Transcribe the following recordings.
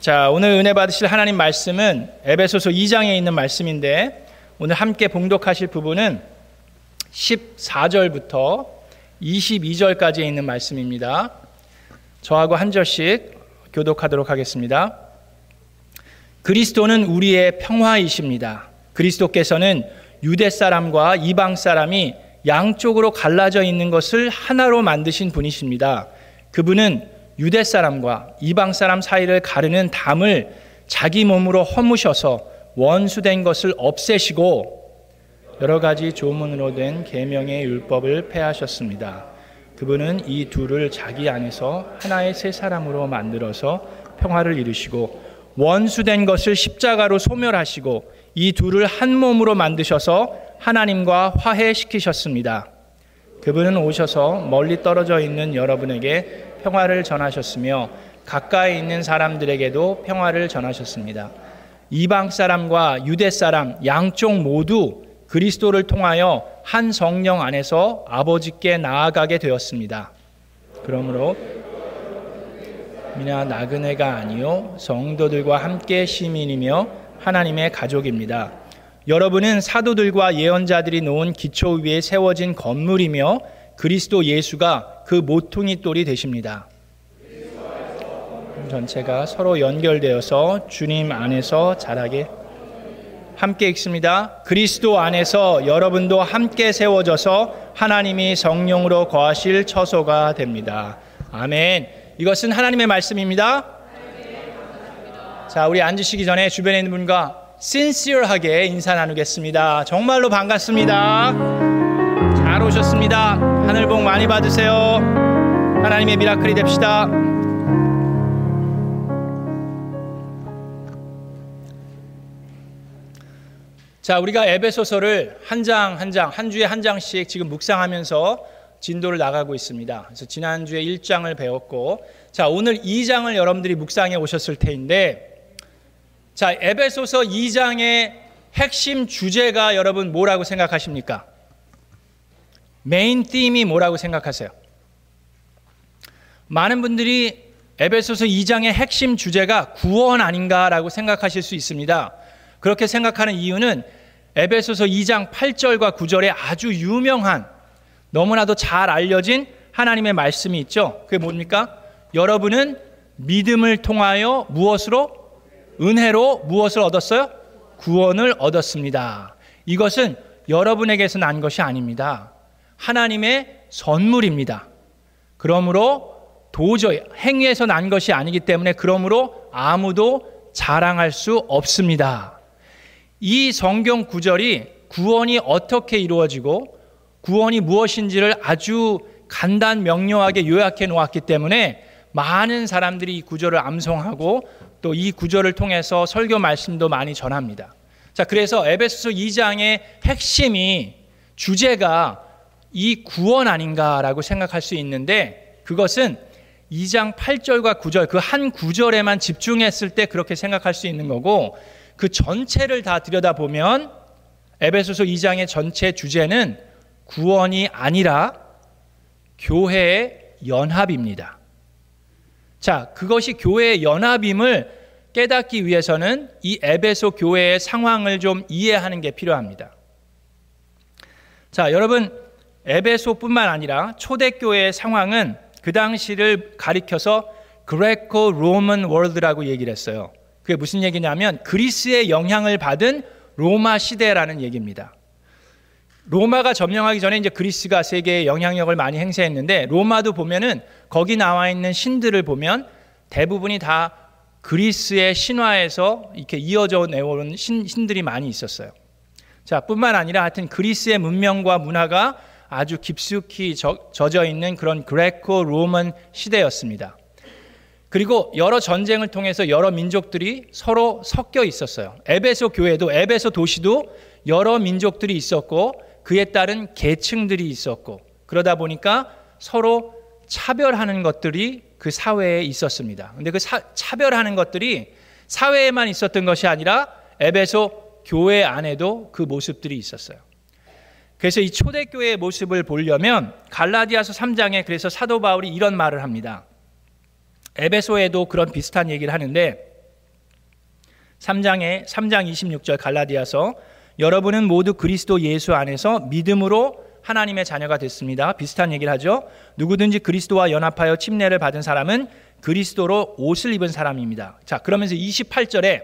자, 오늘 은혜 받으실 하나님 말씀은 에베소서 2장에 있는 말씀인데 오늘 함께 봉독하실 부분은 14절부터 22절까지에 있는 말씀입니다. 저하고 한 절씩 교독하도록 하겠습니다. 그리스도는 우리의 평화이십니다. 그리스도께서는 유대 사람과 이방 사람이 양쪽으로 갈라져 있는 것을 하나로 만드신 분이십니다. 그분은 유대 사람과 이방 사람 사이를 가르는 담을 자기 몸으로 허무셔서 원수된 것을 없애시고 여러 가지 조문으로 된 계명의 율법을 폐하셨습니다. 그분은 이 둘을 자기 안에서 하나의 새 사람으로 만들어서 평화를 이루시고 원수된 것을 십자가로 소멸하시고 이 둘을 한 몸으로 만드셔서 하나님과 화해시키셨습니다. 그분은 오셔서 멀리 떨어져 있는 여러분에게 평화를 전하셨으며 가까이 있는 사람들에게도 평화를 전하셨습니다. 이방 사람과 유대 사람 양쪽 모두 그리스도를 통하여 한 성령 안에서 아버지께 나아가게 되었습니다. 그러므로 미나 나그네가 아니요 성도들과 함께 시민이며 하나님의 가족입니다. 여러분은 사도들과 예언자들이 놓은 기초 위에 세워진 건물이며 그리스도 예수가 그 모퉁이 돌이 되십니다. 전체가 서로 연결되어서 주님 안에서 자라게 함께 읽습니다. 그리스도 안에서 여러분도 함께 세워져서 하나님이 성령으로 거하실 처소가 됩니다. 아멘. 이것은 하나님의 말씀입니다. 자, 우리 앉으시기 전에 주변에 있는 분과 신시어하게 인사 나누겠습니다. 정말로 반갑습니다. 잘 오셨습니다. 하늘 복 많이 받으세요. 하나님의 미라클이 됩시다. 자, 우리가 에베소서를 한 장 한 장, 한 주에 한 장씩 지금 묵상하면서 진도를 나가고 있습니다. 그래서 지난주에 1장을 배웠고, 자, 오늘 2장을 여러분들이 묵상해 오셨을 테인데, 자, 에베소서 2장의 핵심 주제가 여러분 뭐라고 생각하십니까? 메인 팀이 뭐라고 생각하세요? 많은 분들이 에베소서 2장의 핵심 주제가 구원 아닌가라고 생각하실 수 있습니다. 그렇게 생각하는 이유는 에베소서 2장 8절과 9절에 아주 유명한 너무나도 잘 알려진 하나님의 말씀이 있죠. 그게 뭡니까? 여러분은 믿음을 통하여 무엇으로? 은혜로 무엇을 얻었어요? 구원을 얻었습니다. 이것은 여러분에게서 난 것이 아닙니다. 하나님의 선물입니다. 그러므로 도저히 행위에서 난 것이 아니기 때문에 그러므로 아무도 자랑할 수 없습니다. 이 성경 구절이 구원이 어떻게 이루어지고 구원이 무엇인지를 아주 간단 명료하게 요약해 놓았기 때문에 많은 사람들이 이 구절을 암송하고 또 이 구절을 통해서 설교 말씀도 많이 전합니다. 자, 그래서 에베소서 2장의 핵심이 주제가 이 구원 아닌가라고 생각할 수 있는데 그것은 2장 8절과 9절 그 한 구절에만 집중했을 때 그렇게 생각할 수 있는 거고 그 전체를 다 들여다보면 에베소서 2장의 전체 주제는 구원이 아니라 교회의 연합입니다. 자, 그것이 교회의 연합임을 깨닫기 위해서는 이 에베소 교회의 상황을 좀 이해하는 게 필요합니다. 자, 여러분 에베소뿐만 아니라 초대교회의 상황은 그 당시를 가리켜서 그레코 로만 월드라고 얘기를 했어요. 그게 무슨 얘기냐면 그리스의 영향을 받은 로마 시대라는 얘기입니다. 로마가 점령하기 전에 이제 그리스가 세계에 영향력을 많이 행사했는데 로마도 보면은 거기 나와 있는 신들을 보면 대부분이 다 그리스의 신화에서 이렇게 이어져 내온 신, 신들이 많이 있었어요. 자, 뿐만 아니라 하여튼 그리스의 문명과 문화가 아주 깊숙이 젖어 있는 그런 그레코 로만 시대였습니다. 그리고 여러 전쟁을 통해서 여러 민족들이 서로 섞여 있었어요. 에베소 교회도 에베소 도시도 여러 민족들이 있었고 그에 따른 계층들이 있었고 그러다 보니까 서로 차별하는 것들이 그 사회에 있었습니다. 근데 그 사, 차별하는 것들이 사회에만 있었던 것이 아니라 에베소 교회 안에도 그 모습들이 있었어요. 그래서 이 초대교회의 모습을 보려면 갈라디아서 3장에 그래서 사도 바울이 이런 말을 합니다. 에베소에도 그런 비슷한 얘기를 하는데 3장에 3장 26절 갈라디아서 여러분은 모두 그리스도 예수 안에서 믿음으로 하나님의 자녀가 됐습니다. 비슷한 얘기를 하죠. 누구든지 그리스도와 연합하여 침례를 받은 사람은 그리스도로 옷을 입은 사람입니다. 자, 그러면서 28절에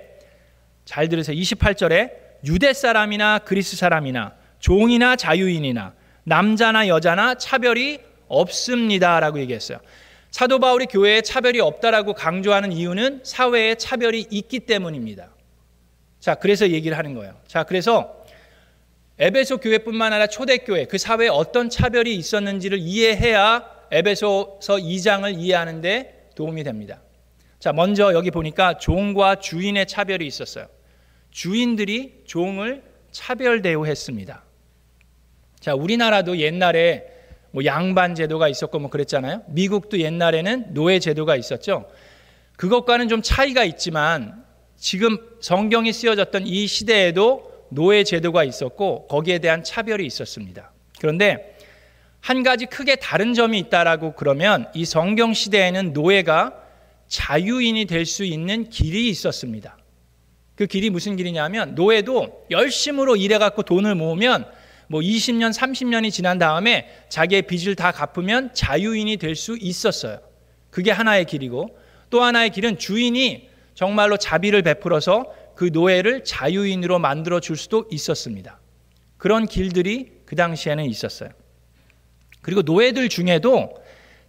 잘 들으세요. 28절에 유대 사람이나 그리스 사람이나 종이나 자유인이나 남자나 여자나 차별이 없습니다라고 얘기했어요. 사도 바울이 교회에 차별이 없다라고 강조하는 이유는 사회에 차별이 있기 때문입니다. 자, 그래서 얘기를 하는 거예요. 자, 그래서 에베소 교회뿐만 아니라 초대교회 그 사회에 어떤 차별이 있었는지를 이해해야 에베소서 2장을 이해하는데 도움이 됩니다. 자, 먼저 여기 보니까 종과 주인의 차별이 있었어요. 주인들이 종을 차별 대우했습니다. 자, 우리나라도 옛날에 뭐 양반 제도가 있었고 뭐 그랬잖아요. 미국도 옛날에는 노예 제도가 있었죠. 그것과는 좀 차이가 있지만 지금 성경이 쓰여졌던 이 시대에도 노예 제도가 있었고 거기에 대한 차별이 있었습니다. 그런데 한 가지 크게 다른 점이 있다라고 그러면 이 성경 시대에는 노예가 자유인이 될 수 있는 길이 있었습니다. 그 길이 무슨 길이냐면 노예도 열심으로 일해 갖고 돈을 모으면 뭐 20년, 30년이 지난 다음에 자기의 빚을 다 갚으면 자유인이 될 수 있었어요. 그게 하나의 길이고 또 하나의 길은 주인이 정말로 자비를 베풀어서 그 노예를 자유인으로 만들어 줄 수도 있었습니다. 그런 길들이 그 당시에는 있었어요. 그리고 노예들 중에도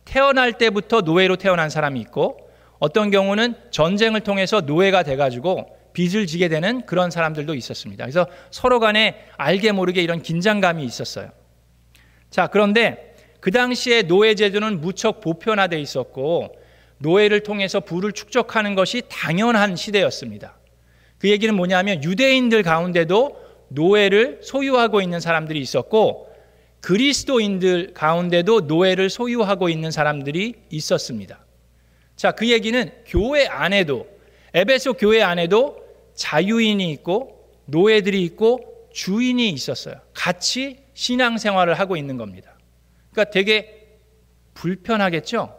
태어날 때부터 노예로 태어난 사람이 있고 어떤 경우는 전쟁을 통해서 노예가 돼가지고 빚을 지게 되는 그런 사람들도 있었습니다. 그래서 서로 간에 알게 모르게 이런 긴장감이 있었어요. 자, 그런데 그 당시에 노예 제도는 무척 보편화되어 있었고 노예를 통해서 부를 축적하는 것이 당연한 시대였습니다. 그 얘기는 뭐냐면 유대인들 가운데도 노예를 소유하고 있는 사람들이 있었고 그리스도인들 가운데도 노예를 소유하고 있는 사람들이 있었습니다. 자, 그 얘기는 교회 안에도 에베소 교회 안에도 자유인이 있고 노예들이 있고 주인이 있었어요. 같이 신앙생활을 하고 있는 겁니다. 그러니까 되게 불편하겠죠?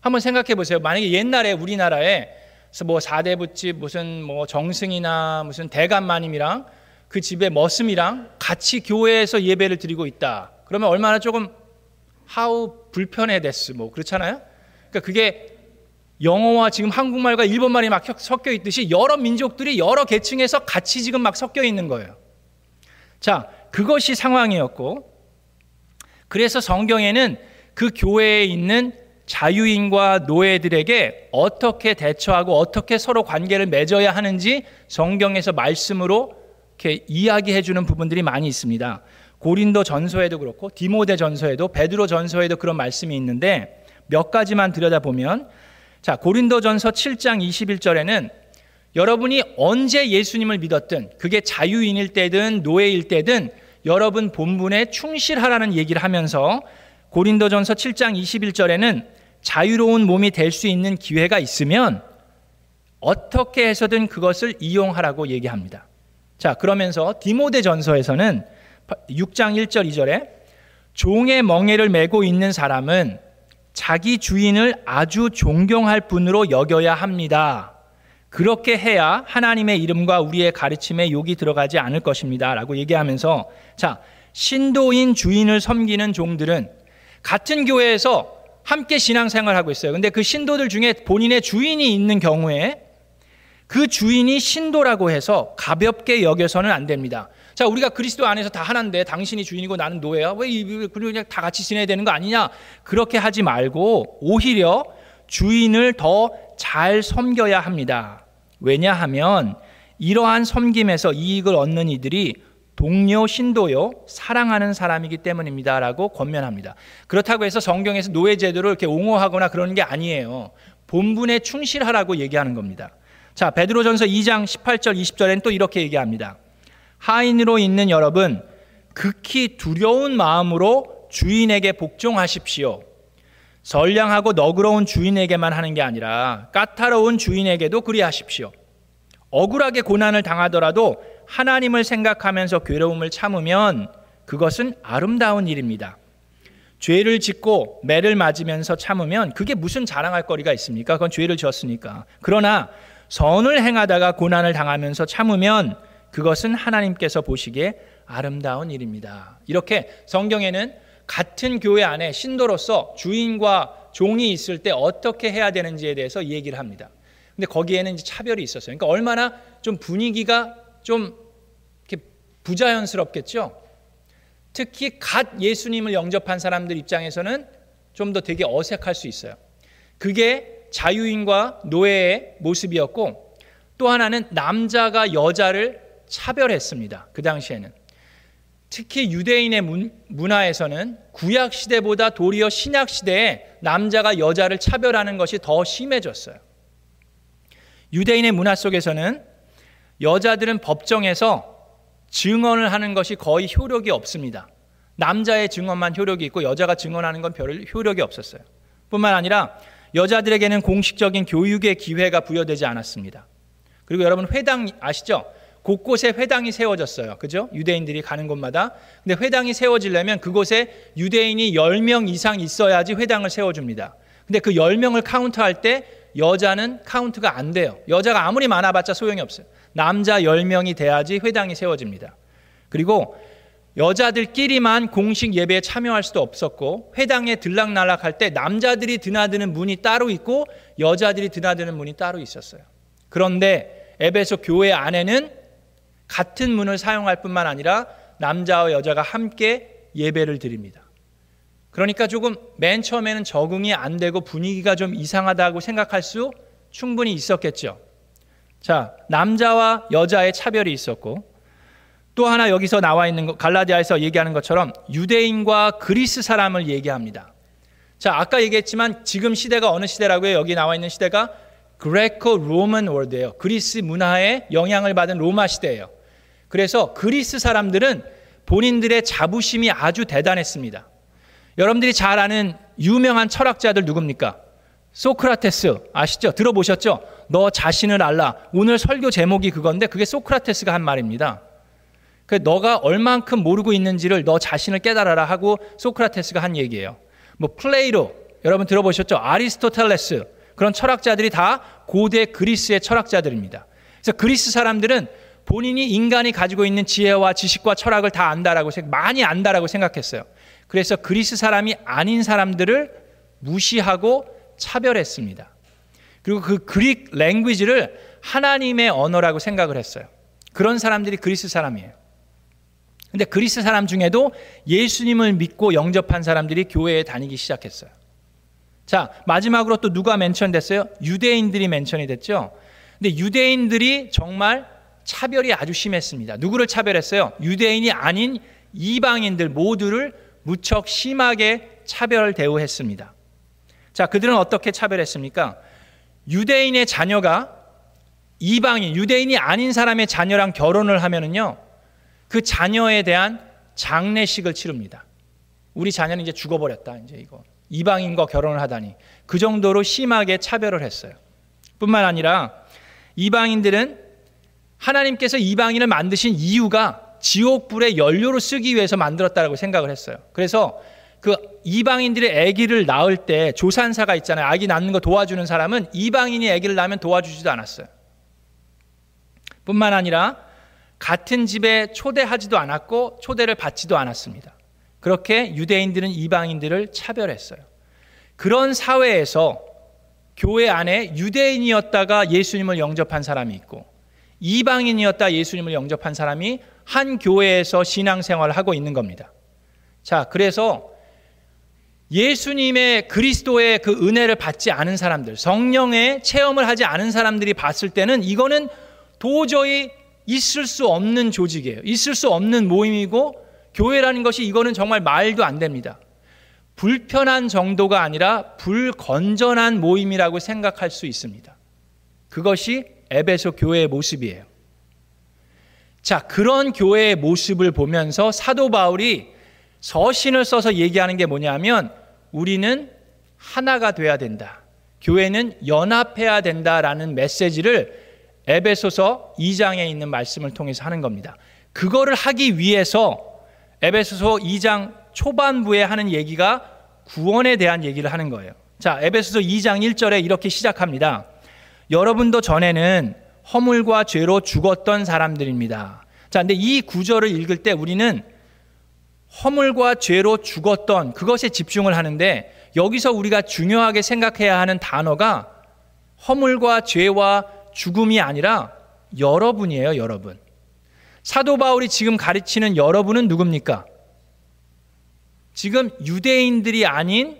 한번 생각해 보세요. 만약에 옛날에 우리나라에 뭐 사대부집 무슨 뭐 정승이나 무슨 대감마님이랑 그 집에 머슴이랑 같이 교회에서 예배를 드리고 있다. 그러면 얼마나 조금 하우 불편해 됐스 뭐 그렇잖아요. 그러니까 그게 영어와 지금 한국말과 일본말이 막 섞여 있듯이 여러 민족들이 여러 계층에서 같이 지금 막 섞여 있는 거예요. 자, 그것이 상황이었고, 그래서 성경에는 그 교회에 있는 자유인과 노예들에게 어떻게 대처하고 어떻게 서로 관계를 맺어야 하는지 성경에서 말씀으로 이렇게 이야기해 주는 부분들이 많이 있습니다. 고린도 전서에도 그렇고 디모데 전서에도 베드로 전서에도 그런 말씀이 있는데 몇 가지만 들여다보면 자, 고린도전서 7장 21절에는 여러분이 언제 예수님을 믿었든 그게 자유인일 때든 노예일 때든 여러분 본분에 충실하라는 얘기를 하면서 고린도전서 7장 21절에는 자유로운 몸이 될 수 있는 기회가 있으면 어떻게 해서든 그것을 이용하라고 얘기합니다. 자, 그러면서 디모데 전서에서는 6장 1절 2절에 종의 멍에를 메고 있는 사람은 자기 주인을 아주 존경할 분으로 여겨야 합니다. 그렇게 해야 하나님의 이름과 우리의 가르침에 욕이 들어가지 않을 것입니다. 라고 얘기하면서, 자, 신도인 주인을 섬기는 종들은 같은 교회에서 함께 신앙생활 하고 있어요. 근데 그 신도들 중에 본인의 주인이 있는 경우에 그 주인이 신도라고 해서 가볍게 여겨서는 안 됩니다. 자, 우리가 그리스도 안에서 다 하나인데 당신이 주인이고 나는 노예야. 왜 그냥 다 같이 지내야 되는 거 아니냐? 그렇게 하지 말고 오히려 주인을 더 잘 섬겨야 합니다. 왜냐하면 이러한 섬김에서 이익을 얻는 이들이 동료 신도요 사랑하는 사람이기 때문입니다라고 권면합니다. 그렇다고 해서 성경에서 노예 제도를 이렇게 옹호하거나 그러는 게 아니에요. 본분에 충실하라고 얘기하는 겁니다. 자, 베드로전서 2장 18절 20절엔 또 이렇게 얘기합니다. 하인으로 있는 여러분, 극히 두려운 마음으로 주인에게 복종하십시오. 선량하고 너그러운 주인에게만 하는 게 아니라 까다로운 주인에게도 그리하십시오. 억울하게 고난을 당하더라도 하나님을 생각하면서 괴로움을 참으면 그것은 아름다운 일입니다. 죄를 짓고 매를 맞으면서 참으면 그게 무슨 자랑할 거리가 있습니까? 그건 죄를 지었으니까. 그러나 선을 행하다가 고난을 당하면서 참으면 그것은 하나님께서 보시기에 아름다운 일입니다. 이렇게 성경에는 같은 교회 안에 신도로서 주인과 종이 있을 때 어떻게 해야 되는지에 대해서 얘기를 합니다. 근데 거기에는 차별이 있었어요. 그러니까 얼마나 좀 분위기가 좀 이렇게 부자연스럽겠죠. 특히 갓 예수님을 영접한 사람들 입장에서는 좀 더 되게 어색할 수 있어요. 그게 자유인과 노예의 모습이었고 또 하나는 남자가 여자를 차별했습니다. 그 당시에는. 특히 유대인의 문, 문화에서는 구약 시대보다 도리어 신약 시대에 남자가 여자를 차별하는 것이 더 심해졌어요. 유대인의 문화 속에서는 여자들은 법정에서 증언을 하는 것이 거의 효력이 없습니다. 남자의 증언만 효력이 있고 여자가 증언하는 건 별 효력이 없었어요. 뿐만 아니라 여자들에게는 공식적인 교육의 기회가 부여되지 않았습니다. 그리고 여러분 회당 아시죠? 곳곳에 회당이 세워졌어요. 그죠? 유대인들이 가는 곳마다. 근데 회당이 세워지려면 그곳에 유대인이 10명 이상 있어야지 회당을 세워줍니다. 근데 그 10명을 카운트할 때 여자는 카운트가 안 돼요. 여자가 아무리 많아봤자 소용이 없어요. 남자 10명이 돼야지 회당이 세워집니다. 그리고 여자들끼리만 공식 예배에 참여할 수도 없었고 회당에 들락날락할 때 남자들이 드나드는 문이 따로 있고 여자들이 드나드는 문이 따로 있었어요. 그런데 에베소 교회 안에는 같은 문을 사용할 뿐만 아니라 남자와 여자가 함께 예배를 드립니다. 그러니까 조금 맨 처음에는 적응이 안 되고 분위기가 좀 이상하다고 생각할 수 충분히 있었겠죠. 자, 남자와 여자의 차별이 있었고 또 하나 여기서 나와 있는 거 갈라디아에서 얘기하는 것처럼 유대인과 그리스 사람을 얘기합니다. 자, 아까 얘기했지만 지금 시대가 어느 시대라고요? 여기 나와 있는 시대가 그레코 로만 월드예요. 그리스 문화에 영향을 받은 로마 시대예요. 그래서 그리스 사람들은 본인들의 자부심이 아주 대단했습니다. 여러분들이 잘 아는 유명한 철학자들 누굽니까? 소크라테스 아시죠? 들어보셨죠? 너 자신을 알라. 오늘 설교 제목이 그건데 그게 소크라테스가 한 말입니다. 그 너가 얼만큼 모르고 있는지를 너 자신을 깨달아라 하고 소크라테스가 한 얘기예요. 뭐 플레이로 여러분 들어보셨죠? 아리스토텔레스 그런 철학자들이 다 고대 그리스의 철학자들입니다. 그래서 그리스 사람들은 본인이 인간이 가지고 있는 지혜와 지식과 철학을 다 안다라고 많이 안다라고 생각했어요. 그래서 그리스 사람이 아닌 사람들을 무시하고 차별했습니다. 그리고 그 Greek language를 하나님의 언어라고 생각을 했어요. 그런 사람들이 그리스 사람이에요. 근데 그리스 사람 중에도 예수님을 믿고 영접한 사람들이 교회에 다니기 시작했어요. 자, 마지막으로 또 누가 멘션 됐어요? 유대인들이 멘션이 됐죠? 근데 유대인들이 정말 차별이 아주 심했습니다. 누구를 차별했어요? 유대인이 아닌 이방인들 모두를 무척 심하게 차별 대우했습니다. 자, 그들은 어떻게 차별했습니까? 유대인의 자녀가 이방인, 유대인이 아닌 사람의 자녀랑 결혼을 하면은요, 그 자녀에 대한 장례식을 치릅니다. 우리 자녀는 이제 죽어버렸다, 이제 이거. 이방인과 결혼을 하다니. 그 정도로 심하게 차별을 했어요. 뿐만 아니라 이방인들은 하나님께서 이방인을 만드신 이유가 지옥불의 연료로 쓰기 위해서 만들었다고 생각을 했어요. 그래서 그 이방인들의 아기를 낳을 때 조산사가 있잖아요. 아기 낳는 거 도와주는 사람은 이방인이 아기를 낳으면 도와주지도 않았어요. 뿐만 아니라 같은 집에 초대하지도 않았고 초대를 받지도 않았습니다. 그렇게 유대인들은 이방인들을 차별했어요. 그런 사회에서 교회 안에 유대인이었다가 예수님을 영접한 사람이 있고 이방인이었다 예수님을 영접한 사람이 한 교회에서 신앙생활을 하고 있는 겁니다. 자, 그래서 예수님의 그리스도의 그 은혜를 받지 않은 사람들, 성령의 체험을 하지 않은 사람들이 봤을 때는 이거는 도저히 있을 수 없는 조직이에요. 있을 수 없는 모임이고 교회라는 것이 이거는 정말 말도 안 됩니다. 불편한 정도가 아니라 불건전한 모임이라고 생각할 수 있습니다. 그것이 에베소 교회의 모습이에요. 자, 그런 교회의 모습을 보면서 사도 바울이 서신을 써서 얘기하는 게 뭐냐면 우리는 하나가 돼야 된다. 교회는 연합해야 된다라는 메시지를 에베소서 2장에 있는 말씀을 통해서 하는 겁니다. 그거를 하기 위해서 에베소서 2장 초반부에 하는 얘기가 구원에 대한 얘기를 하는 거예요. 자, 에베소서 2장 1절에 이렇게 시작합니다. 여러분도 전에는 허물과 죄로 죽었던 사람들입니다. 자, 근데 이 구절을 읽을 때 우리는 허물과 죄로 죽었던 그것에 집중을 하는데 여기서 우리가 중요하게 생각해야 하는 단어가 허물과 죄와 죽음이 아니라 여러분이에요, 여러분. 사도 바울이 지금 가르치는 여러분은 누굽니까? 지금 유대인들이 아닌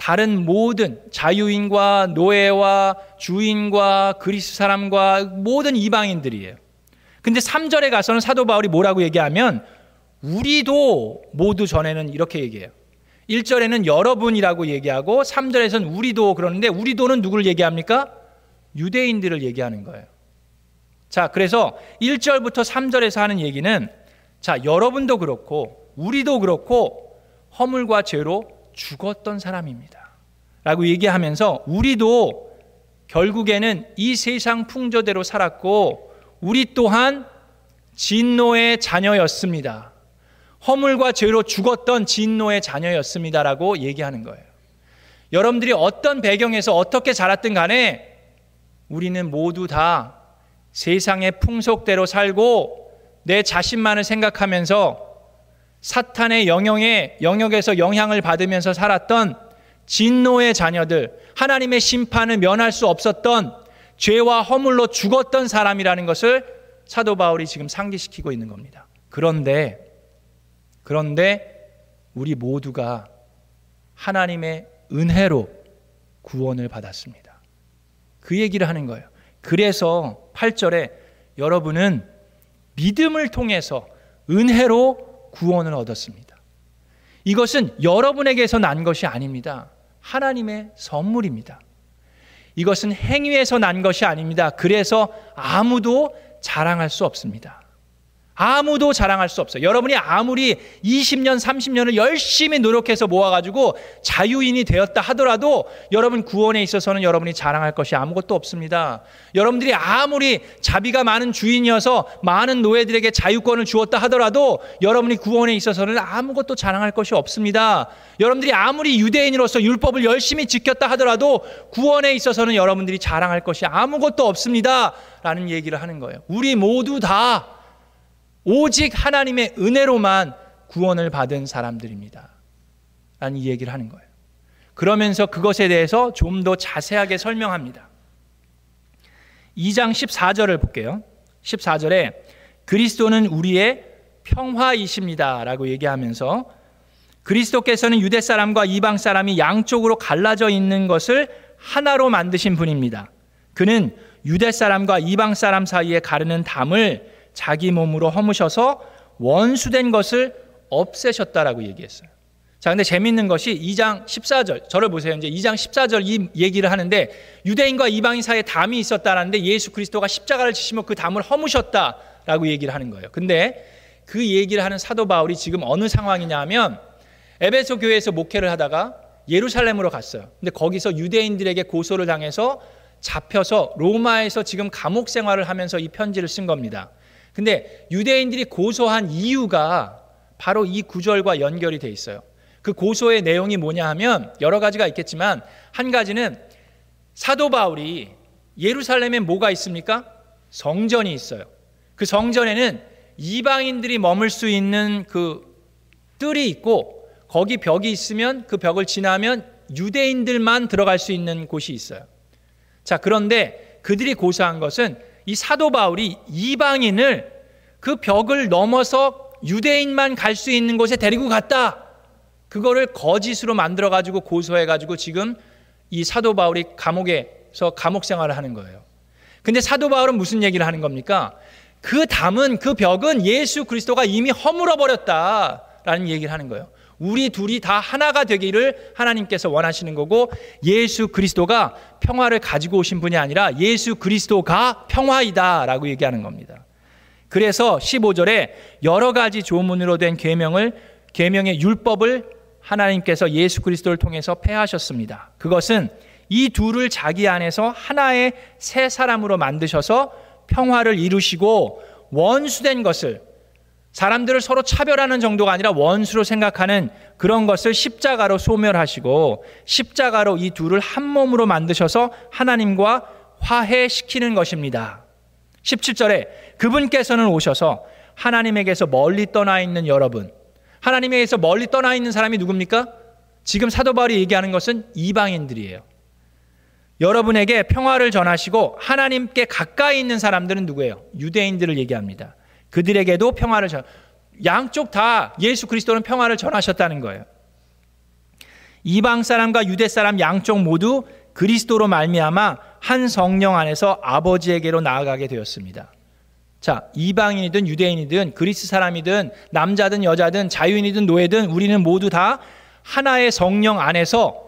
다른 모든 자유인과 노예와 주인과 그리스 사람과 모든 이방인들이에요. 근데 3절에 가서는 사도 바울이 뭐라고 얘기하면 우리도 모두 전에는 이렇게 얘기해요. 1절에는 여러분이라고 얘기하고 3절에서는 우리도 그러는데 우리도는 누구를 얘기합니까? 유대인들을 얘기하는 거예요. 자, 그래서 1절부터 3절에서 하는 얘기는 자, 여러분도 그렇고 우리도 그렇고 허물과 죄로 죽었던 사람입니다. 라고 얘기하면서 우리도 결국에는 이 세상 풍조대로 살았고 우리 또한 진노의 자녀였습니다. 허물과 죄로 죽었던 진노의 자녀였습니다라고 얘기하는 거예요. 여러분들이 어떤 배경에서 어떻게 자랐든 간에 우리는 모두 다 세상의 풍속대로 살고 내 자신만을 생각하면서 사탄의 영역에 영역에서 영향을 받으면서 살았던 진노의 자녀들, 하나님의 심판을 면할 수 없었던 죄와 허물로 죽었던 사람이라는 것을 사도 바울이 지금 상기시키고 있는 겁니다. 그런데 그런데 우리 모두가 하나님의 은혜로 구원을 받았습니다. 그 얘기를 하는 거예요. 그래서 8절에 여러분은 믿음을 통해서 은혜로 구원을 얻었습니다. 이것은 여러분에게서 난 것이 아닙니다. 하나님의 선물입니다. 이것은 행위에서 난 것이 아닙니다. 그래서 아무도 자랑할 수 없습니다. 아무도 자랑할 수 없어요. 여러분이 아무리 20년, 30년을 열심히 노력해서 모아가지고 자유인이 되었다 하더라도 여러분 구원에 있어서는 여러분이 자랑할 것이 아무것도 없습니다. 여러분들이 아무리 자비가 많은 주인이어서 많은 노예들에게 자유권을 주었다 하더라도 여러분이 구원에 있어서는 아무것도 자랑할 것이 없습니다. 여러분들이 아무리 유대인으로서 율법을 열심히 지켰다 하더라도 구원에 있어서는 여러분들이 자랑할 것이 아무것도 없습니다. 라는 얘기를 하는 거예요. 우리 모두 다 오직 하나님의 은혜로만 구원을 받은 사람들입니다. 라는 이 얘기를 하는 거예요. 그러면서 그것에 대해서 좀 더 자세하게 설명합니다. 2장 14절을 볼게요. 14절에 그리스도는 우리의 평화이십니다. 라고 얘기하면서 그리스도께서는 유대 사람과 이방 사람이 양쪽으로 갈라져 있는 것을 하나로 만드신 분입니다. 그는 유대 사람과 이방 사람 사이에 가르는 담을 자기 몸으로 허무셔서 원수된 것을 없애셨다라고 얘기했어요. 자, 근데 재밌는 것이 2장 14절, 저를 보세요. 이제 2장 14절 이 얘기를 하는데 유대인과 이방인 사이에 담이 있었다라는데 예수 그리스도가 십자가를 지시며 그 담을 허무셨다라고 얘기를 하는 거예요. 근데 그 얘기를 하는 사도 바울이 지금 어느 상황이냐 하면 에베소 교회에서 목회를 하다가 예루살렘으로 갔어요. 근데 거기서 유대인들에게 고소를 당해서 잡혀서 로마에서 지금 감옥 생활을 하면서 이 편지를 쓴 겁니다. 근데 유대인들이 고소한 이유가 바로 이 구절과 연결이 돼 있어요. 그 고소의 내용이 뭐냐 하면 여러 가지가 있겠지만 한 가지는 사도 바울이 예루살렘에 뭐가 있습니까? 성전이 있어요. 그 성전에는 이방인들이 머물 수 있는 그 뜰이 있고 거기 벽이 있으면 그 벽을 지나면 유대인들만 들어갈 수 있는 곳이 있어요. 자, 그런데 그들이 고소한 것은 이 사도 바울이 이방인을 그 벽을 넘어서 유대인만 갈 수 있는 곳에 데리고 갔다. 그거를 거짓으로 만들어 가지고 고소해 가지고 지금 이 사도 바울이 감옥에서 감옥 생활을 하는 거예요. 근데 사도 바울은 무슨 얘기를 하는 겁니까? 그 담은 그 벽은 예수 그리스도가 이미 허물어 버렸다라는 얘기를 하는 거예요. 우리 둘이 다 하나가 되기를 하나님께서 원하시는 거고 예수 그리스도가 평화를 가지고 오신 분이 아니라 예수 그리스도가 평화이다라고 얘기하는 겁니다. 그래서 15절에 여러 가지 조문으로 된 계명을 계명의 율법을 하나님께서 예수 그리스도를 통해서 폐하셨습니다. 그것은 이 둘을 자기 안에서 하나의 새 사람으로 만드셔서 평화를 이루시고 원수된 것을 사람들을 서로 차별하는 정도가 아니라 원수로 생각하는 그런 것을 십자가로 소멸하시고 십자가로 이 둘을 한 몸으로 만드셔서 하나님과 화해시키는 것입니다. 17절에 그분께서는 오셔서 하나님에게서 멀리 떠나 있는 여러분, 하나님에게서 멀리 떠나 있는 사람이 누굽니까? 지금 사도 바울이 얘기하는 것은 이방인들이에요. 여러분에게 평화를 전하시고 하나님께 가까이 있는 사람들은 누구예요? 유대인들을 얘기합니다. 그들에게도 평화를 전 양쪽 다 예수 그리스도는 평화를 전하셨다는 거예요. 이방 사람과 유대 사람 양쪽 모두 그리스도로 말미암아 한 성령 안에서 아버지에게로 나아가게 되었습니다. 자, 이방인이든 유대인이든 그리스 사람이든 남자든 여자든 자유인이든 노예든 우리는 모두 다 하나의 성령 안에서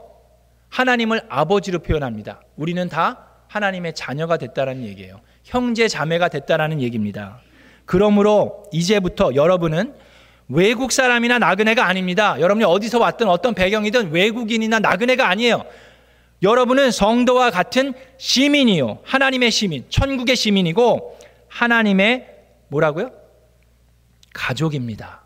하나님을 아버지로 표현합니다. 우리는 다 하나님의 자녀가 됐다라는 얘기예요. 형제 자매가 됐다라는 얘기입니다. 그러므로 이제부터 여러분은 외국 사람이나 나그네가 아닙니다. 여러분이 어디서 왔든 어떤 배경이든 외국인이나 나그네가 아니에요. 여러분은 성도와 같은 시민이요. 하나님의 시민, 천국의 시민이고 하나님의 뭐라고요? 가족입니다.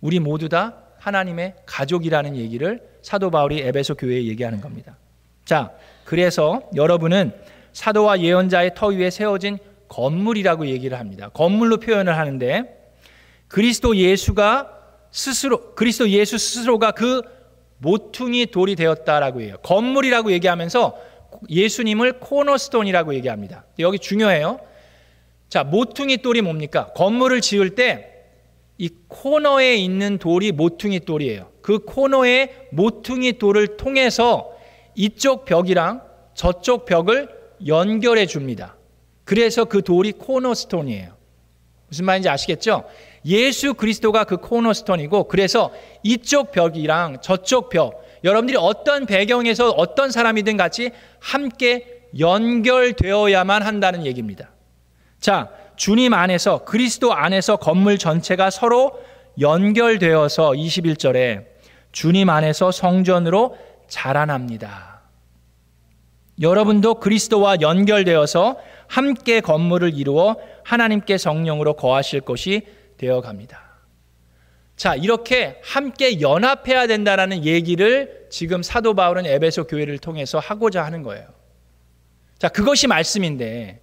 우리 모두 다 하나님의 가족이라는 얘기를 사도 바울이 에베소 교회에 얘기하는 겁니다. 자, 그래서 여러분은 사도와 예언자의 터 위에 세워진 건물이라고 얘기를 합니다. 건물로 표현을 하는데 그리스도 예수가 스스로 그리스도 예수 스스로가 그 모퉁이 돌이 되었다라고 해요. 건물이라고 얘기하면서 예수님을 코너스톤이라고 얘기합니다. 여기 중요해요. 자, 모퉁이 돌이 뭡니까? 건물을 지을 때 이 코너에 있는 돌이 모퉁이 돌이에요. 그 코너에 모퉁이 돌을 통해서 이쪽 벽이랑 저쪽 벽을 연결해 줍니다. 그래서 그 돌이 코너스톤이에요. 무슨 말인지 아시겠죠? 예수 그리스도가 그 코너스톤이고 그래서 이쪽 벽이랑 저쪽 벽 여러분들이 어떤 배경에서 어떤 사람이든 같이 함께 연결되어야만 한다는 얘기입니다. 자, 주님 안에서 그리스도 안에서 건물 전체가 서로 연결되어서 21절에 주님 안에서 성전으로 자라납니다. 여러분도 그리스도와 연결되어서 함께 건물을 이루어 하나님께 성령으로 거하실 것이 되어 갑니다. 자, 이렇게 함께 연합해야 된다라는 얘기를 지금 사도 바울은 에베소 교회를 통해서 하고자 하는 거예요. 자, 그것이 말씀인데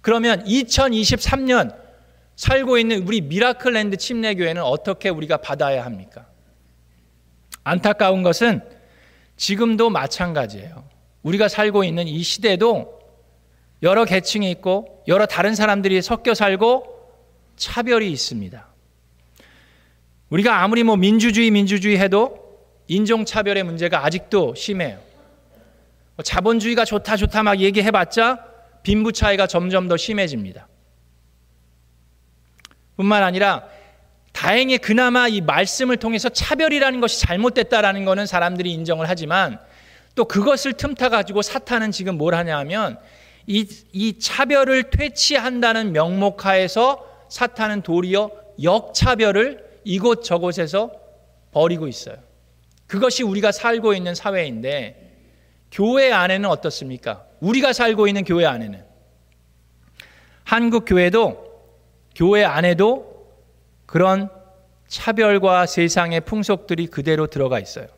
그러면 2023년 살고 있는 우리 미라클랜드 침례교회는 어떻게 우리가 받아야 합니까? 안타까운 것은 지금도 마찬가지예요. 우리가 살고 있는 이 시대도 여러 계층이 있고 여러 다른 사람들이 섞여 살고 차별이 있습니다. 우리가 아무리 뭐 민주주의 민주주의 해도 인종차별의 문제가 아직도 심해요. 뭐 자본주의가 좋다 좋다 막 얘기해봤자 빈부 차이가 점점 더 심해집니다. 뿐만 아니라 다행히 그나마 이 말씀을 통해서 차별이라는 것이 잘못됐다라는 것은 사람들이 인정을 하지만 또 그것을 틈타 가지고 사탄은 지금 뭘 하냐 하면 이, 이 차별을 퇴치한다는 명목하에서 사탄은 도리어 역차별을 이곳 저곳에서 벌이고 있어요. 그것이 우리가 살고 있는 사회인데 교회 안에는 어떻습니까? 우리가 살고 있는 교회 안에는 한국 교회도 교회 안에도 그런 차별과 세상의 풍속들이 그대로 들어가 있어요.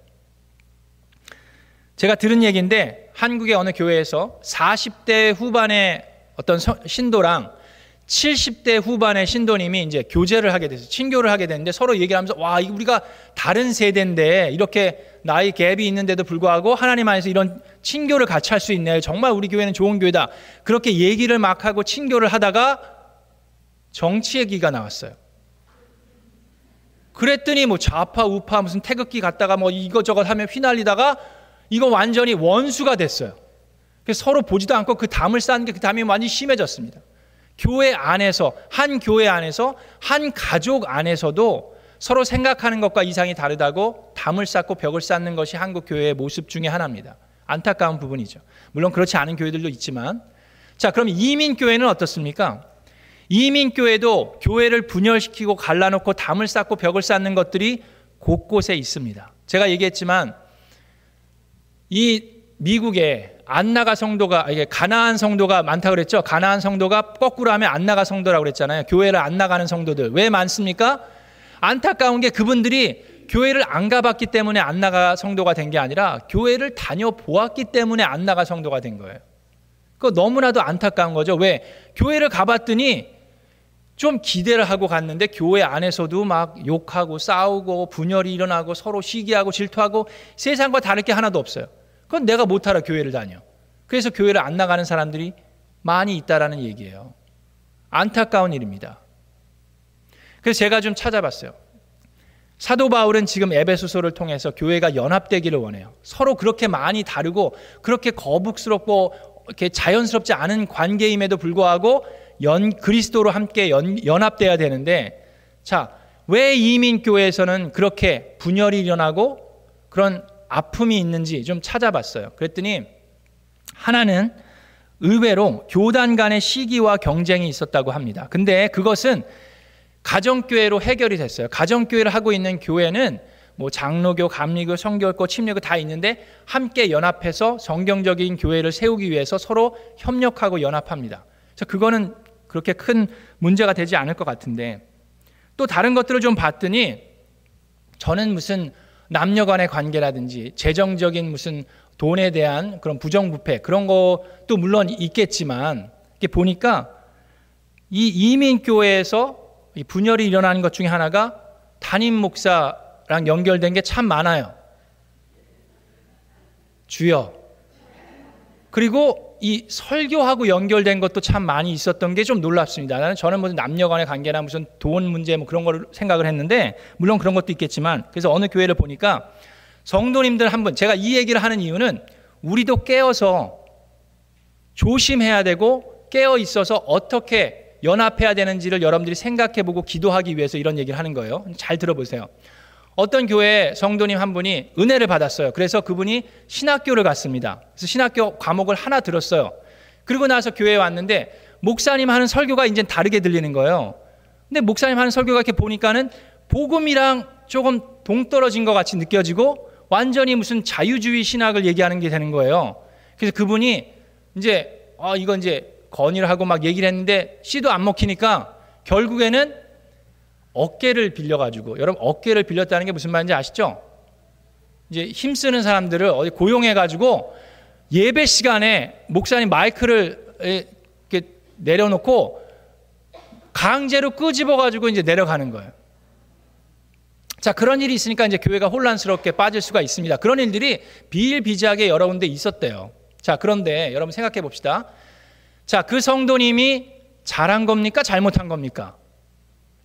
제가 들은 얘기인데 한국의 어느 교회에서 40대 후반의 어떤 신도랑 70대 후반의 신도님이 이제 교제를 하게 돼서 친교를 하게 됐는데 서로 얘기를 하면서 와, 우리가 다른 세대인데 이렇게 나이 갭이 있는데도 불구하고 하나님 안에서 이런 친교를 같이 할 수 있네. 정말 우리 교회는 좋은 교회다. 그렇게 얘기를 막 하고 친교를 하다가 정치 얘기가 나왔어요. 그랬더니 뭐 좌파 우파 무슨 태극기 갖다가 뭐 이것저것 하면 휘날리다가 이거 완전히 원수가 됐어요. 서로 보지도 않고 그 담을 쌓는 게 그 담이 완전히 심해졌습니다. 교회 안에서 한 교회 안에서 한 가족 안에서도 서로 생각하는 것과 이상이 다르다고 담을 쌓고 벽을 쌓는 것이 한국 교회의 모습 중의 하나입니다. 안타까운 부분이죠. 물론 그렇지 않은 교회들도 있지만 자, 그럼 이민 교회는 어떻습니까? 이민 교회도 교회를 분열시키고 갈라놓고 담을 쌓고 벽을 쌓는 것들이 곳곳에 있습니다. 제가 얘기했지만 이 미국에 안나가 성도가 이게 가나안 성도가 많다 그랬죠. 가나안 성도가 거꾸로 하면 안나가 성도라고 그랬잖아요. 교회를 안 나가는 성도들 왜 많습니까? 안타까운 게 그분들이 교회를 안 가봤기 때문에 안 나가 성도가 된 게 아니라 교회를 다녀 보았기 때문에 안 나가 성도가 된 거예요. 그 너무나도 안타까운 거죠. 왜? 교회를 가봤더니 좀 기대를 하고 갔는데 교회 안에서도 막 욕하고 싸우고 분열이 일어나고 서로 시기하고 질투하고 세상과 다를 게 하나도 없어요. 그건 내가 못하러 교회를 다녀. 그래서 교회를 안 나가는 사람들이 많이 있다라는 얘기예요. 안타까운 일입니다. 그래서 제가 좀 찾아봤어요. 사도 바울은 지금 에베소서를 통해서 교회가 연합되기를 원해요. 서로 그렇게 많이 다르고 그렇게 거북스럽고 이렇게 자연스럽지 않은 관계임에도 불구하고 연 그리스도로 함께 연, 연합돼야 되는데 자, 왜 이민 교회에서는 그렇게 분열이 일어나고 그런 아픔이 있는지 좀 찾아봤어요. 그랬더니 하나는 의외로 교단 간의 시기와 경쟁이 있었다고 합니다. 근데 그것은 가정교회로 해결이 됐어요. 가정교회를 하고 있는 교회는 뭐 장로교, 감리교, 성교교, 침례교 다 있는데 함께 연합해서 성경적인 교회를 세우기 위해서 서로 협력하고 연합합니다. 그래서 그거는 그렇게 큰 문제가 되지 않을 것 같은데 또 다른 것들을 좀 봤더니 저는 무슨 남녀 간의 관계라든지 재정적인 무슨 돈에 대한 그런 부정부패 그런 것도 물론 있겠지만 이게 보니까 이 이민교회에서 분열이 일어나는 것 중에 하나가 담임 목사 랑 연결된 게 참 많아요. 주여. 그리고 이 설교하고 연결된 것도 참 많이 있었던 게 좀 놀랍습니다. 나는 저는 무슨 남녀 간의 관계나 무슨 돈 문제 뭐 그런 걸 생각을 했는데 물론 그런 것도 있겠지만 그래서 어느 교회를 보니까 성도님들 한 분 제가 이 얘기를 하는 이유는 우리도 깨어서 조심해야 되고 깨어 있어서 어떻게 연합해야 되는지를 여러분들이 생각해 보고 기도하기 위해서 이런 얘기를 하는 거예요. 잘 들어보세요. 어떤 교회 성도님 한 분이 은혜를 받았어요. 그래서 그분이 신학교를 갔습니다. 그래서 신학교 과목을 하나 들었어요. 그리고 나서 교회에 왔는데 목사님 하는 설교가 이제 다르게 들리는 거예요. 근데 목사님 하는 설교가 이렇게 보니까는 복음이랑 조금 동떨어진 것 같이 느껴지고 완전히 무슨 자유주의 신학을 얘기하는 게 되는 거예요. 그래서 그분이 이제 아 이거 이제 건의를 하고 막 얘기를 했는데 씨도 안 먹히니까 결국에는 어깨를 빌려가지고 여러분 어깨를 빌렸다는 게 무슨 말인지 아시죠? 이제 힘쓰는 사람들을 어디 고용해가지고 예배 시간에 목사님 마이크를 이렇게 내려놓고 강제로 끄집어가지고 이제 내려가는 거예요. 자, 그런 일이 있으니까 이제 교회가 혼란스럽게 빠질 수가 있습니다. 그런 일들이 비일비재하게 여러 군데 있었대요. 자, 그런데 여러분 생각해 봅시다. 자, 그 성도님이 잘한 겁니까? 잘못한 겁니까?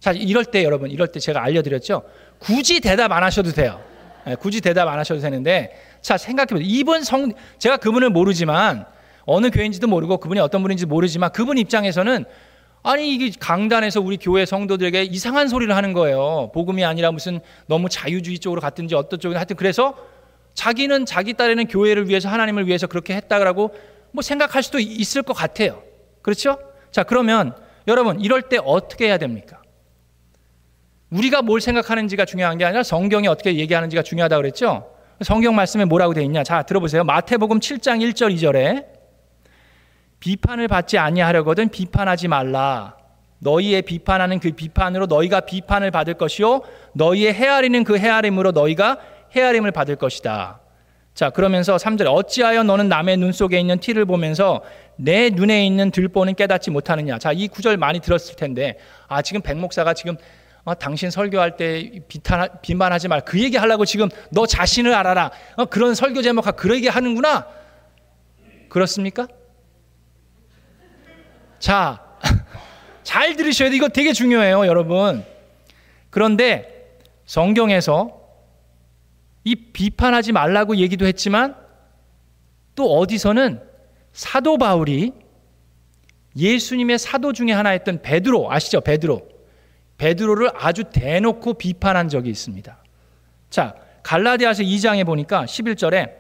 자, 이럴 때 여러분, 이럴 때 제가 알려드렸죠. 굳이 대답 안 하셔도 돼요. 네, 굳이 대답 안 하셔도 되는데, 자, 생각해보세요. 이분 성, 제가 그분을 모르지만, 어느 교회인지도 모르고 그분이 어떤 분인지 모르지만 그분 입장에서는 아니 이게 강단에서 우리 교회 성도들에게 이상한 소리를 하는 거예요. 복음이 아니라 무슨 너무 자유주의 쪽으로 갔든지 어떤 쪽으로 하여튼 그래서 자기는 자기 딸에는 교회를 위해서 하나님을 위해서 그렇게 했다라고 뭐 생각할 수도 있을 것 같아요. 그렇죠? 자 그러면 여러분 이럴 때 어떻게 해야 됩니까? 우리가 뭘 생각하는지가 중요한 게 아니라 성경이 어떻게 얘기하는지가 중요하다고 그랬죠? 성경 말씀에 뭐라고 되어 있냐? 자, 들어보세요. 마태복음 7장 1절 2절에 비판을 받지 아니하려거든 비판하지 말라. 너희의 비판하는 그 비판으로 너희가 비판을 받을 것이요 너희의 헤아리는 그 헤아림으로 너희가 헤아림을 받을 것이다. 자, 그러면서 3절 어찌하여 너는 남의 눈 속에 있는 티를 보면서 내 눈에 있는 들보는 깨닫지 못하느냐. 자, 이 구절 많이 들었을 텐데 아, 지금 백 목사가 지금 어, 당신 설교할 때 비탄, 비만하지 말. 그 얘기 하려고 지금 너 자신을 알아라. 어, 그런 설교 제목과 그 얘기 하는구나. 그렇습니까? 자, 잘 들으셔야 돼. 이거 되게 중요해요, 여러분. 그런데 성경에서 이 비판하지 말라고 얘기도 했지만 또 어디서는 사도 바울이 예수님의 사도 중에 하나였던 베드로 아시죠? 베드로. 베드로를 아주 대놓고 비판한 적이 있습니다. 자, 갈라디아서 2장에 보니까 11절에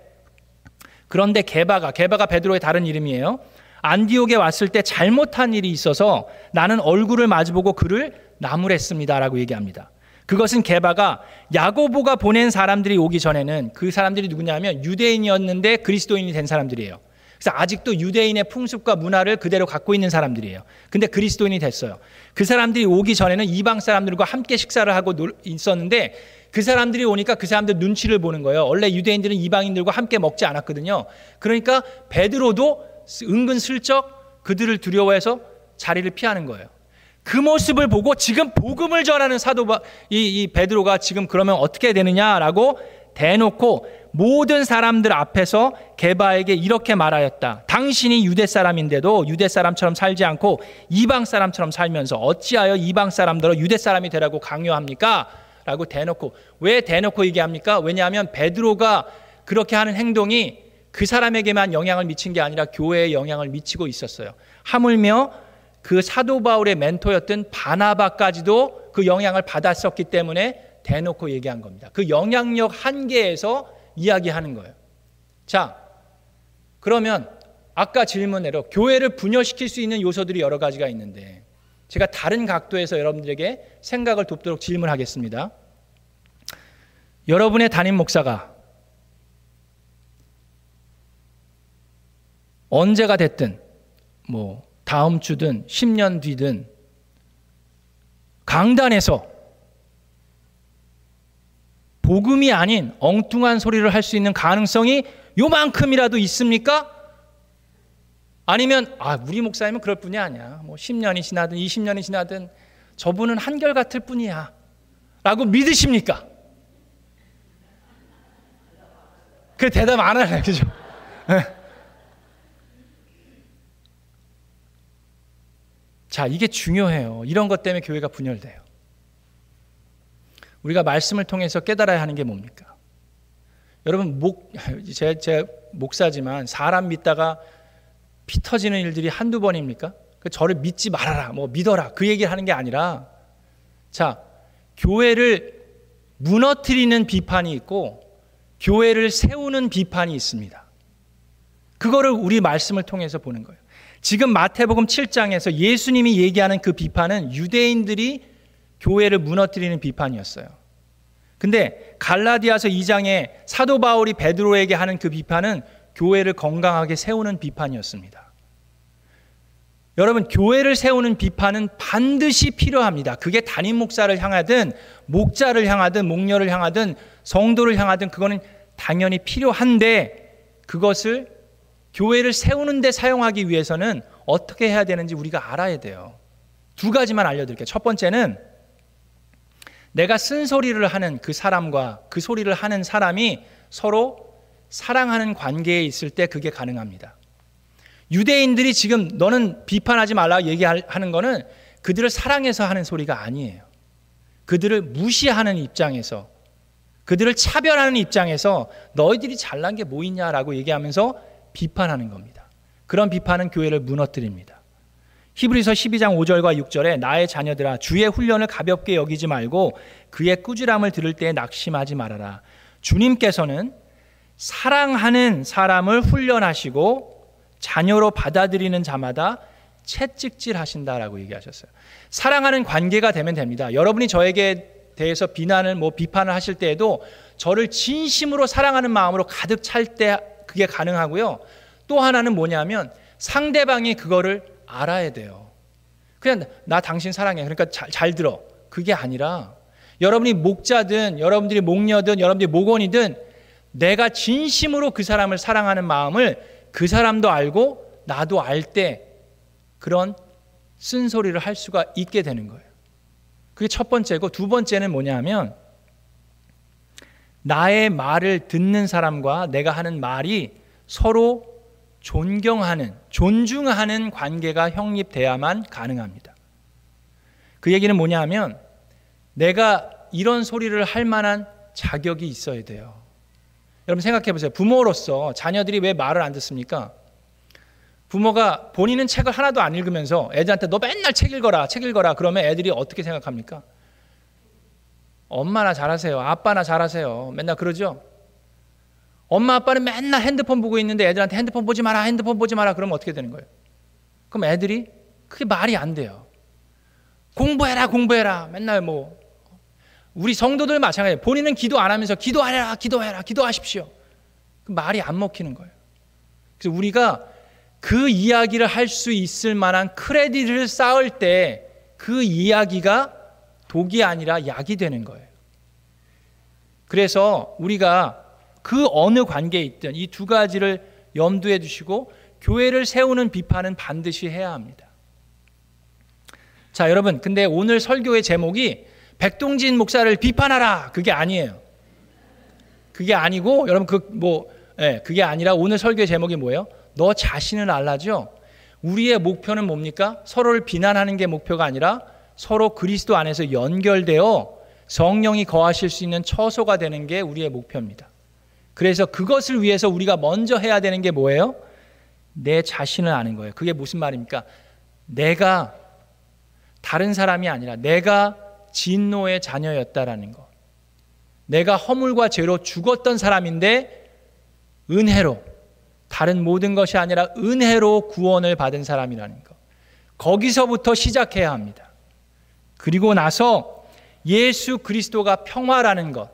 그런데 게바가 게바가 베드로의 다른 이름이에요. 안디옥에 왔을 때 잘못한 일이 있어서 나는 얼굴을 마주보고 그를 나무랬습니다라고 얘기합니다. 그것은 게바가 야고보가 보낸 사람들이 오기 전에는 그 사람들이 누구냐면 유대인이었는데 그리스도인이 된 사람들이에요. 그래서 아직도 유대인의 풍습과 문화를 그대로 갖고 있는 사람들이에요. 근데 그리스도인이 됐어요. 그 사람들이 오기 전에는 이방 사람들과 함께 식사를 하고 있었는데 그 사람들이 오니까 그 사람들 눈치를 보는 거예요. 원래 유대인들은 이방인들과 함께 먹지 않았거든요. 그러니까 베드로도 은근 슬쩍 그들을 두려워해서 자리를 피하는 거예요. 그 모습을 보고 지금 복음을 전하는 사도 이, 이 베드로가 지금 그러면 어떻게 되느냐라고 대놓고 모든 사람들 앞에서 게바에게 이렇게 말하였다. 당신이 유대 사람인데도 유대 사람처럼 살지 않고 이방 사람처럼 살면서 어찌하여 이방 사람들로 유대 사람이 되라고 강요합니까? 라고 대놓고 왜 대놓고 얘기합니까? 왜냐하면 베드로가 그렇게 하는 행동이 그 사람에게만 영향을 미친 게 아니라 교회에 영향을 미치고 있었어요. 하물며 그 사도 바울의 멘토였던 바나바까지도 그 영향을 받았었기 때문에 대놓고 얘기한 겁니다. 그 영향력 한계에서 이야기하는 거예요. 자, 그러면 아까 질문대로 교회를 분열시킬 수 있는 요소들이 여러 가지가 있는데 제가 다른 각도에서 여러분들에게 생각을 돕도록 질문하겠습니다. 여러분의 담임 목사가 언제가 됐든 뭐 다음 주든 10년 뒤든 강단에서 복음이 아닌 엉뚱한 소리를 할 수 있는 가능성이 요만큼이라도 있습니까? 아니면 아 우리 목사님은 그럴 뿐이 아니야. 뭐 10년이 지나든 20년이 지나든 저분은 한결 같을 뿐이야. 라고 믿으십니까? 그 대답 안 하네. 그죠? 예. 자, 이게 중요해요. 이런 것 때문에 교회가 분열돼요. 우리가 말씀을 통해서 깨달아야 하는 게 뭡니까? 여러분, 목, 제, 제 목사지만 사람 믿다가 피 터지는 일들이 한두 번입니까? 그 저를 믿지 말아라, 뭐 믿어라, 그 얘기를 하는 게 아니라, 자, 교회를 무너뜨리는 비판이 있고, 교회를 세우는 비판이 있습니다. 그거를 우리 말씀을 통해서 보는 거예요. 지금 마태복음 7장에서 예수님이 얘기하는 그 비판은 유대인들이 교회를 무너뜨리는 비판이었어요. 근데 갈라디아서 2장에 사도 바울이 베드로에게 하는 그 비판은 교회를 건강하게 세우는 비판이었습니다. 여러분, 교회를 세우는 비판은 반드시 필요합니다. 그게 담임 목사를 향하든, 목자를 향하든, 목녀를 향하든, 성도를 향하든, 그거는 당연히 필요한데, 그것을 교회를 세우는데 사용하기 위해서는 어떻게 해야 되는지 우리가 알아야 돼요. 두 가지만 알려드릴게요. 첫 번째는 내가 쓴소리를 하는 그 사람과 그 소리를 하는 사람이 서로 사랑하는 관계에 있을 때 그게 가능합니다. 유대인들이 지금 너는 비판하지 말라 얘기하는 거는 그들을 사랑해서 하는 소리가 아니에요. 그들을 무시하는 입장에서 그들을 차별하는 입장에서 너희들이 잘난 게 뭐 있냐라고 얘기하면서 비판하는 겁니다. 그런 비판은 교회를 무너뜨립니다. 히브리서 12장 5절과 6절에 나의 자녀들아 주의 훈련을 가볍게 여기지 말고 그의 꾸지람을 들을 때 낙심하지 말아라. 주님께서는 사랑하는 사람을 훈련하시고 자녀로 받아들이는 자마다 채찍질 하신다라고 얘기하셨어요. 사랑하는 관계가 되면 됩니다. 여러분이 저에게 대해서 비난을 뭐 비판을 하실 때에도 저를 진심으로 사랑하는 마음으로 가득 찰 때 그게 가능하고요. 또 하나는 뭐냐면 상대방이 그거를 알아야 돼요. 그냥 나 당신 사랑해. 그러니까 잘, 잘 들어. 그게 아니라 여러분이 목자든 여러분들이 목녀든 여러분들이 목원이든 내가 진심으로 그 사람을 사랑하는 마음을 그 사람도 알고 나도 알 때 그런 쓴소리를 할 수가 있게 되는 거예요. 그게 첫 번째고 두 번째는 뭐냐면 나의 말을 듣는 사람과 내가 하는 말이 서로 존경하는, 존중하는 관계가 형립돼야만 가능합니다. 그 얘기는 뭐냐 하면 내가 이런 소리를 할 만한 자격이 있어야 돼요. 여러분 생각해 보세요. 부모로서 자녀들이 왜 말을 안 듣습니까? 부모가 본인은 책을 하나도 안 읽으면서 애들한테 너 맨날 책 읽어라, 책 읽어라. 그러면 애들이 어떻게 생각합니까? 엄마나 잘하세요. 아빠나 잘하세요. 맨날 그러죠? 엄마 아빠는 맨날 핸드폰 보고 있는데 애들한테 핸드폰 보지 마라, 핸드폰 보지 마라. 그러면 어떻게 되는 거예요? 그럼 애들이 그게 말이 안 돼요. 공부해라, 공부해라. 맨날 뭐 우리 성도들 마찬가지예요. 본인은 기도 안 하면서 기도하라, 기도해라, 기도하십시오. 그 말이 안 먹히는 거예요. 그래서 우리가 그 이야기를 할 수 있을 만한 크레딧을 쌓을 때 그 이야기가 독이 아니라 약이 되는 거예요. 그래서 우리가 그 어느 관계에 있든 이 두 가지를 염두에 두시고 교회를 세우는 비판은 반드시 해야 합니다. 자, 여러분, 근데 오늘 설교의 제목이 백동진 목사를 비판하라. 그게 아니에요. 그게 아니고, 여러분, 그, 뭐, 예, 그게 아니라 오늘 설교의 제목이 뭐예요? 너 자신을 알라죠? 우리의 목표는 뭡니까? 서로를 비난하는 게 목표가 아니라 서로 그리스도 안에서 연결되어 성령이 거하실 수 있는 처소가 되는 게 우리의 목표입니다. 그래서 그것을 위해서 우리가 먼저 해야 되는 게 뭐예요? 내 자신을 아는 거예요. 그게 무슨 말입니까? 내가 다른 사람이 아니라 내가 진노의 자녀였다라는 것. 내가 허물과 죄로 죽었던 사람인데 은혜로 다른 모든 것이 아니라 은혜로 구원을 받은 사람이라는 것. 거기서부터 시작해야 합니다. 그리고 나서 예수 그리스도가 평화라는 것.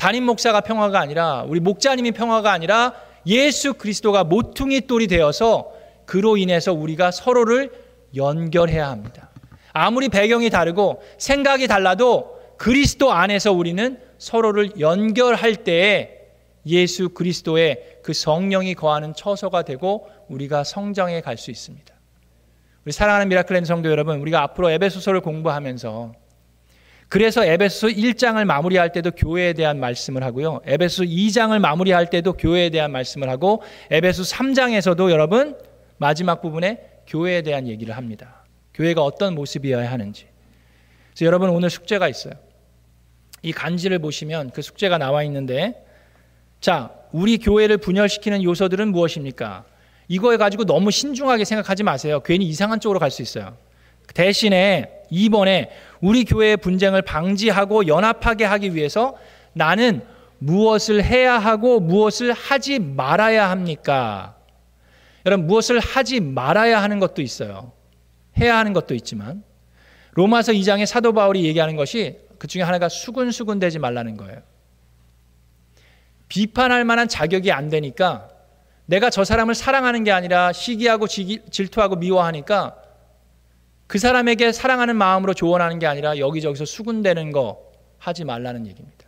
담임 목사가 평화가 아니라 우리 목자님이 평화가 아니라 예수 그리스도가 모퉁이 돌이 되어서 그로 인해서 우리가 서로를 연결해야 합니다. 아무리 배경이 다르고 생각이 달라도 그리스도 안에서 우리는 서로를 연결할 때에 예수 그리스도의 그 성령이 거하는 처소가 되고 우리가 성장해 갈 수 있습니다. 우리 사랑하는 미라클랜 성도 여러분, 우리가 앞으로 에베소서를 공부하면서 그래서 에베소 1장을 마무리할 때도 교회에 대한 말씀을 하고요. 에베소 2장을 마무리할 때도 교회에 대한 말씀을 하고 에베소 3장에서도 여러분 마지막 부분에 교회에 대한 얘기를 합니다. 교회가 어떤 모습이어야 하는지. 그래서 여러분 오늘 숙제가 있어요. 이 간지를 보시면 그 숙제가 나와 있는데 자, 우리 교회를 분열시키는 요소들은 무엇입니까? 이거에 가지고 너무 신중하게 생각하지 마세요. 괜히 이상한 쪽으로 갈 수 있어요. 대신에 2번에 우리 교회의 분쟁을 방지하고 연합하게 하기 위해서 나는 무엇을 해야 하고 무엇을 하지 말아야 합니까? 여러분, 무엇을 하지 말아야 하는 것도 있어요. 해야 하는 것도 있지만. 로마서 2장에 사도 바울이 얘기하는 것이 그 중에 하나가 수근수근 되지 말라는 거예요. 비판할 만한 자격이 안 되니까 내가 저 사람을 사랑하는 게 아니라 시기하고 질투하고 미워하니까 그 사람에게 사랑하는 마음으로 조언하는 게 아니라 여기저기서 수군대는 거 하지 말라는 얘기입니다.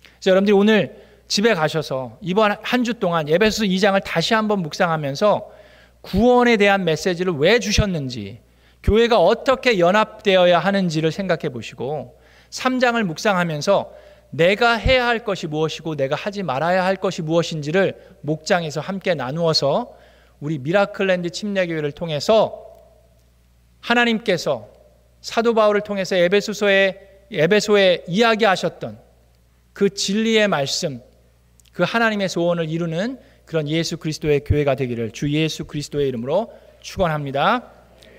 그래서 여러분들이 오늘 집에 가셔서 이번 한 주 동안 예배소 2장을 다시 한번 묵상하면서 구원에 대한 메시지를 왜 주셨는지, 교회가 어떻게 연합되어야 하는지를 생각해 보시고 3장을 묵상하면서 내가 해야 할 것이 무엇이고 내가 하지 말아야 할 것이 무엇인지를 목장에서 함께 나누어서 우리 미라클랜드 침례교회를 통해서 하나님께서 사도 바울을 통해서 에베소서에 에베소에 이야기하셨던 그 진리의 말씀, 그 하나님의 소원을 이루는 그런 예수 그리스도의 교회가 되기를 주 예수 그리스도의 이름으로 축원합니다.